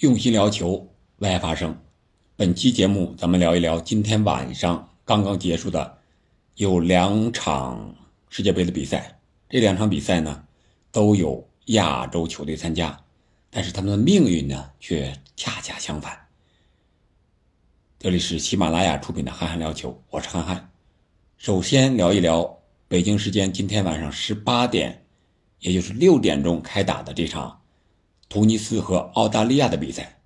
用心聊球，为爱发声。本期节目，咱们聊一聊今天晚上刚刚结束的有两场世界杯的比赛。这两场比赛呢，都有亚洲球队参加，但是他们的命运呢，却恰恰相反。这里是喜马拉雅出品的《憨憨聊球》，我是憨憨。首先聊一聊北京时间今天晚上十八点，也就是六点钟开打的这场。突尼斯和澳大利亚的比赛，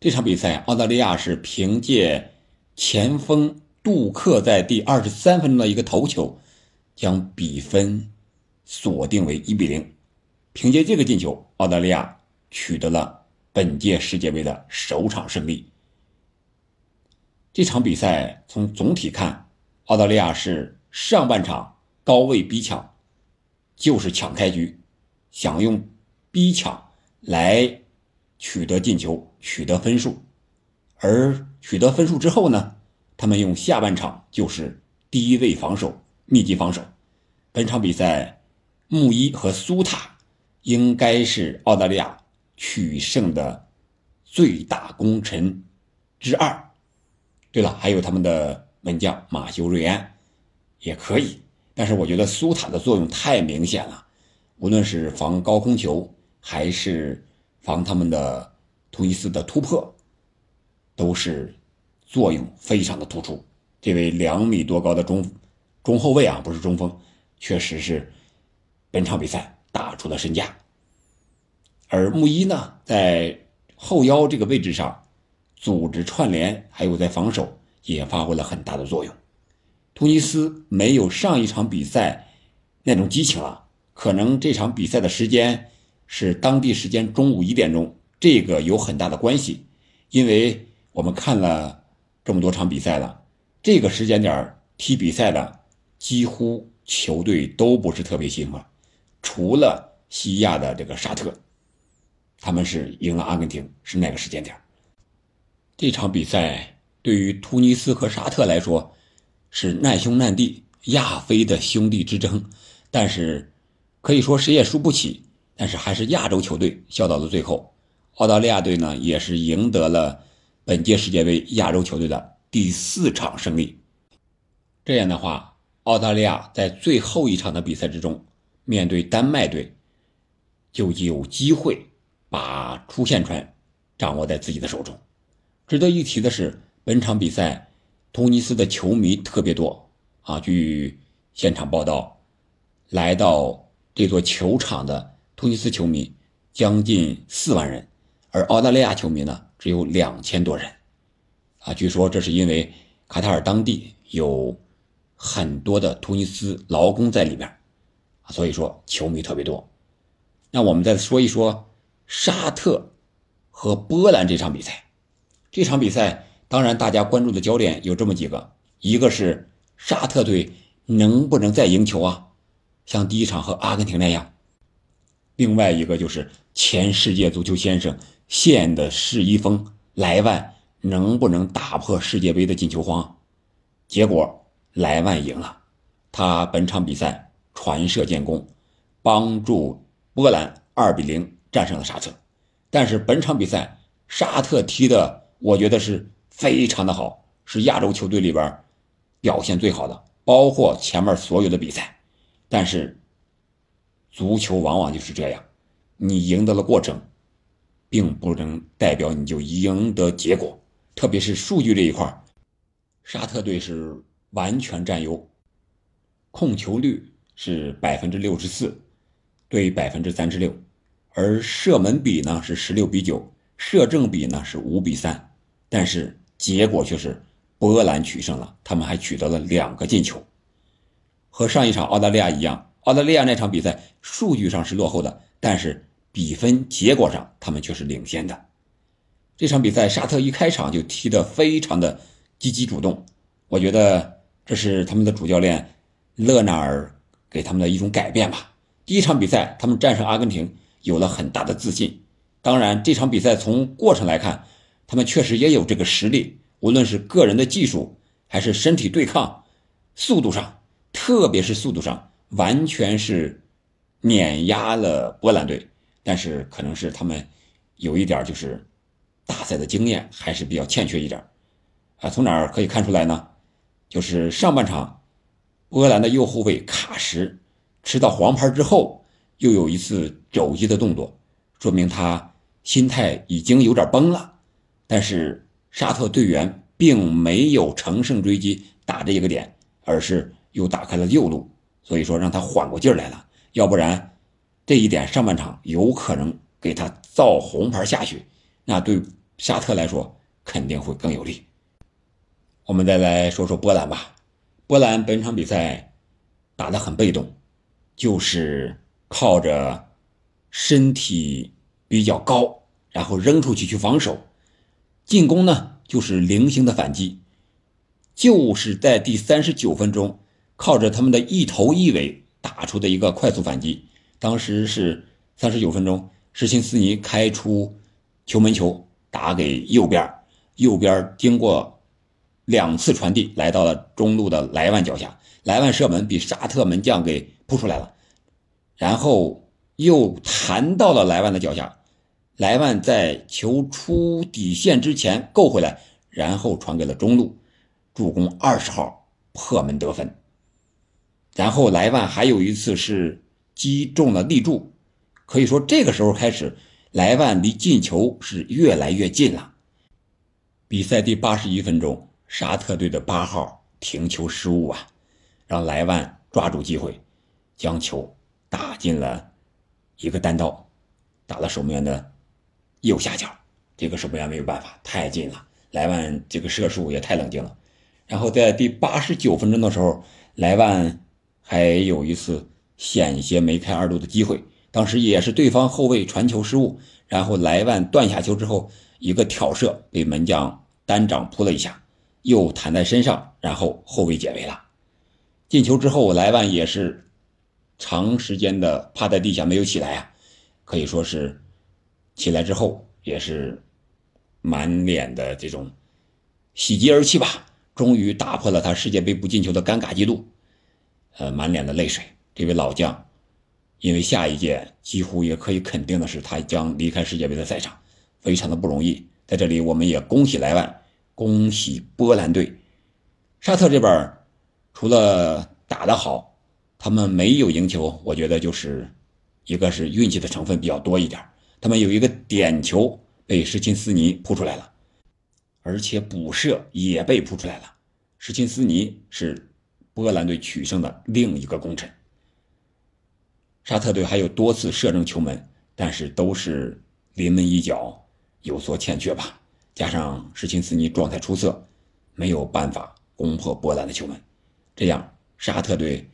这场比赛澳大利亚是凭借前锋杜克在第二十三分钟的一个头球，将比分锁定为一比零。凭借这个进球，澳大利亚取得了本届世界杯的首场胜利。这场比赛从总体看，澳大利亚是上半场高位逼抢，就是抢开局，想用逼抢。来取得进球，取得分数，而取得分数之后呢，他们用下半场就是低位防守、密集防守。本场比赛，穆伊和苏塔应该是澳大利亚取胜的最大功臣之二。对了，还有他们的门将马修·瑞安也可以，但是我觉得苏塔的作用太明显了，无论是防高空球。还是防他们的突尼斯的突破，都是作用非常的突出。这位两米多高的中中后卫啊，不是中锋，确实是本场比赛打出了身价。而穆伊呢，在后腰这个位置上，组织串联，还有在防守也发挥了很大的作用。突尼斯没有上一场比赛那种激情了，可能这场比赛的时间。是当地时间中午一点钟，这个有很大的关系，因为我们看了这么多场比赛了，这个时间点踢比赛的几乎球队都不是特别兴奋，除了西亚的这个沙特，他们是赢了阿根廷，是那个时间点这场比赛对于突尼斯和沙特来说是难兄难弟，亚非的兄弟之争，但是可以说谁也输不起。但是还是亚洲球队笑到了最后，澳大利亚队呢也是赢得了本届世界杯亚洲球队的第四场胜利。这样的话，澳大利亚在最后一场的比赛之中，面对丹麦队，就有机会把出线权掌握在自己的手中。值得一提的是，本场比赛突尼斯的球迷特别多啊，据现场报道，来到这座球场的。突尼斯球迷将近四万人，而澳大利亚球迷呢只有两千多人，啊，据说这是因为卡塔尔当地有很多的突尼斯劳工在里面，所以说球迷特别多。那我们再说一说沙特和波兰这场比赛，这场比赛当然大家关注的焦点有这么几个，一个是沙特队能不能再赢球啊，像第一场和阿根廷那样。另外一个就是前世界足球先生现的世一锋莱万能不能打破世界杯的进球荒？结果莱万赢了，他本场比赛传射建功，帮助波兰二比零战胜了沙特。但是本场比赛沙特踢的我觉得是非常的好，是亚洲球队里边表现最好的，包括前面所有的比赛。但是。足球往往就是这样，你赢得了过程，并不能代表你就赢得结果。特别是数据这一块沙特队是完全占优，控球率是百分之六十四，对百分之三十六，而射门比呢是十六比九，射正比呢是五比三。但是结果却是波兰取胜了，他们还取得了两个进球，和上一场澳大利亚一样。澳大利亚那场比赛数据上是落后的，但是比分结果上他们却是领先的。这场比赛沙特一开场就踢得非常的积极主动，我觉得这是他们的主教练勒纳尔给他们的一种改变吧。第一场比赛他们战胜阿根廷有了很大的自信，当然这场比赛从过程来看，他们确实也有这个实力，无论是个人的技术还是身体对抗、速度上，特别是速度上。完全是碾压了波兰队，但是可能是他们有一点就是大赛的经验还是比较欠缺一点啊。从哪儿可以看出来呢？就是上半场，波兰的右后卫卡什吃到黄牌之后，又有一次肘击的动作，说明他心态已经有点崩了。但是沙特队员并没有乘胜追击打这一个点，而是又打开了右路，所以说让他缓过劲来了。要不然，这一点上半场有可能给他造红牌下去，那对沙特来说肯定会更有利。我们再来说说波兰吧。波兰本场比赛打得很被动，就是靠着身体比较高，然后扔出去去防守，进攻呢就是零星的反击。就是在第三十九分钟，靠着他们的一头一尾打出的一个快速反击。当时是三十九分钟，施钦斯尼开出球门球打给右边，右边经过。两次传递来到了中路的莱万脚下，莱万射门比沙特门将给扑出来了，然后又弹到了莱万的脚下，莱万在球出底线之前够回来，然后传给了中路，助攻二十号破门得分。然后莱万还有一次是击中了立柱，可以说这个时候开始，莱万离进球是越来越近了。比赛第八十一分钟。沙特队的八号停球失误啊，让莱万抓住机会，将球打进了一个单刀，打了守门员的右下角。这个守门员没有办法，太近了。莱万这个射术也太冷静了。然后在第八十九分钟的时候，莱万还有一次险些梅开二度的机会，当时也是对方后卫传球失误，然后莱万断下球之后一个挑射被门将单掌扑了一下。又弹在身上，然后后卫解围了。进球之后，莱万也是长时间的趴在地下没有起来啊，可以说是起来之后也是满脸的这种喜极而泣吧，终于打破了他世界杯不进球的尴尬记录，呃，满脸的泪水。这位老将，因为下一届几乎也可以肯定的是，他将离开世界杯的赛场，非常的不容易。在这里，我们也恭喜莱万。恭喜波兰队，沙特这边除了打得好，他们没有赢球。我觉得就是一个是运气的成分比较多一点。他们有一个点球被施钦斯尼扑出来了，而且补射也被扑出来了。施钦斯尼是波兰队取胜的另一个功臣。沙特队还有多次射正球门，但是都是临门一脚有所欠缺吧。加上施琴斯尼状态出色，没有办法攻破波兰的球门，这样沙特队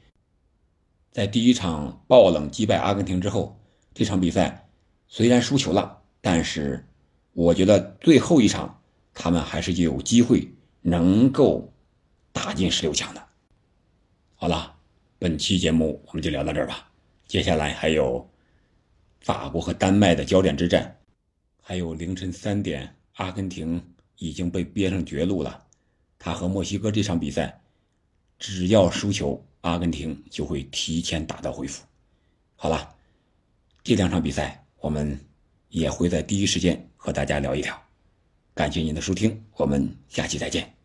在第一场爆冷击败阿根廷之后，这场比赛虽然输球了，但是我觉得最后一场他们还是有机会能够打进十六强的。好了，本期节目我们就聊到这儿吧，接下来还有法国和丹麦的焦点之战，还有凌晨三点。阿根廷已经被憋上绝路了，他和墨西哥这场比赛，只要输球，阿根廷就会提前打道回府。好了，这两场比赛我们也会在第一时间和大家聊一聊。感谢您的收听，我们下期再见。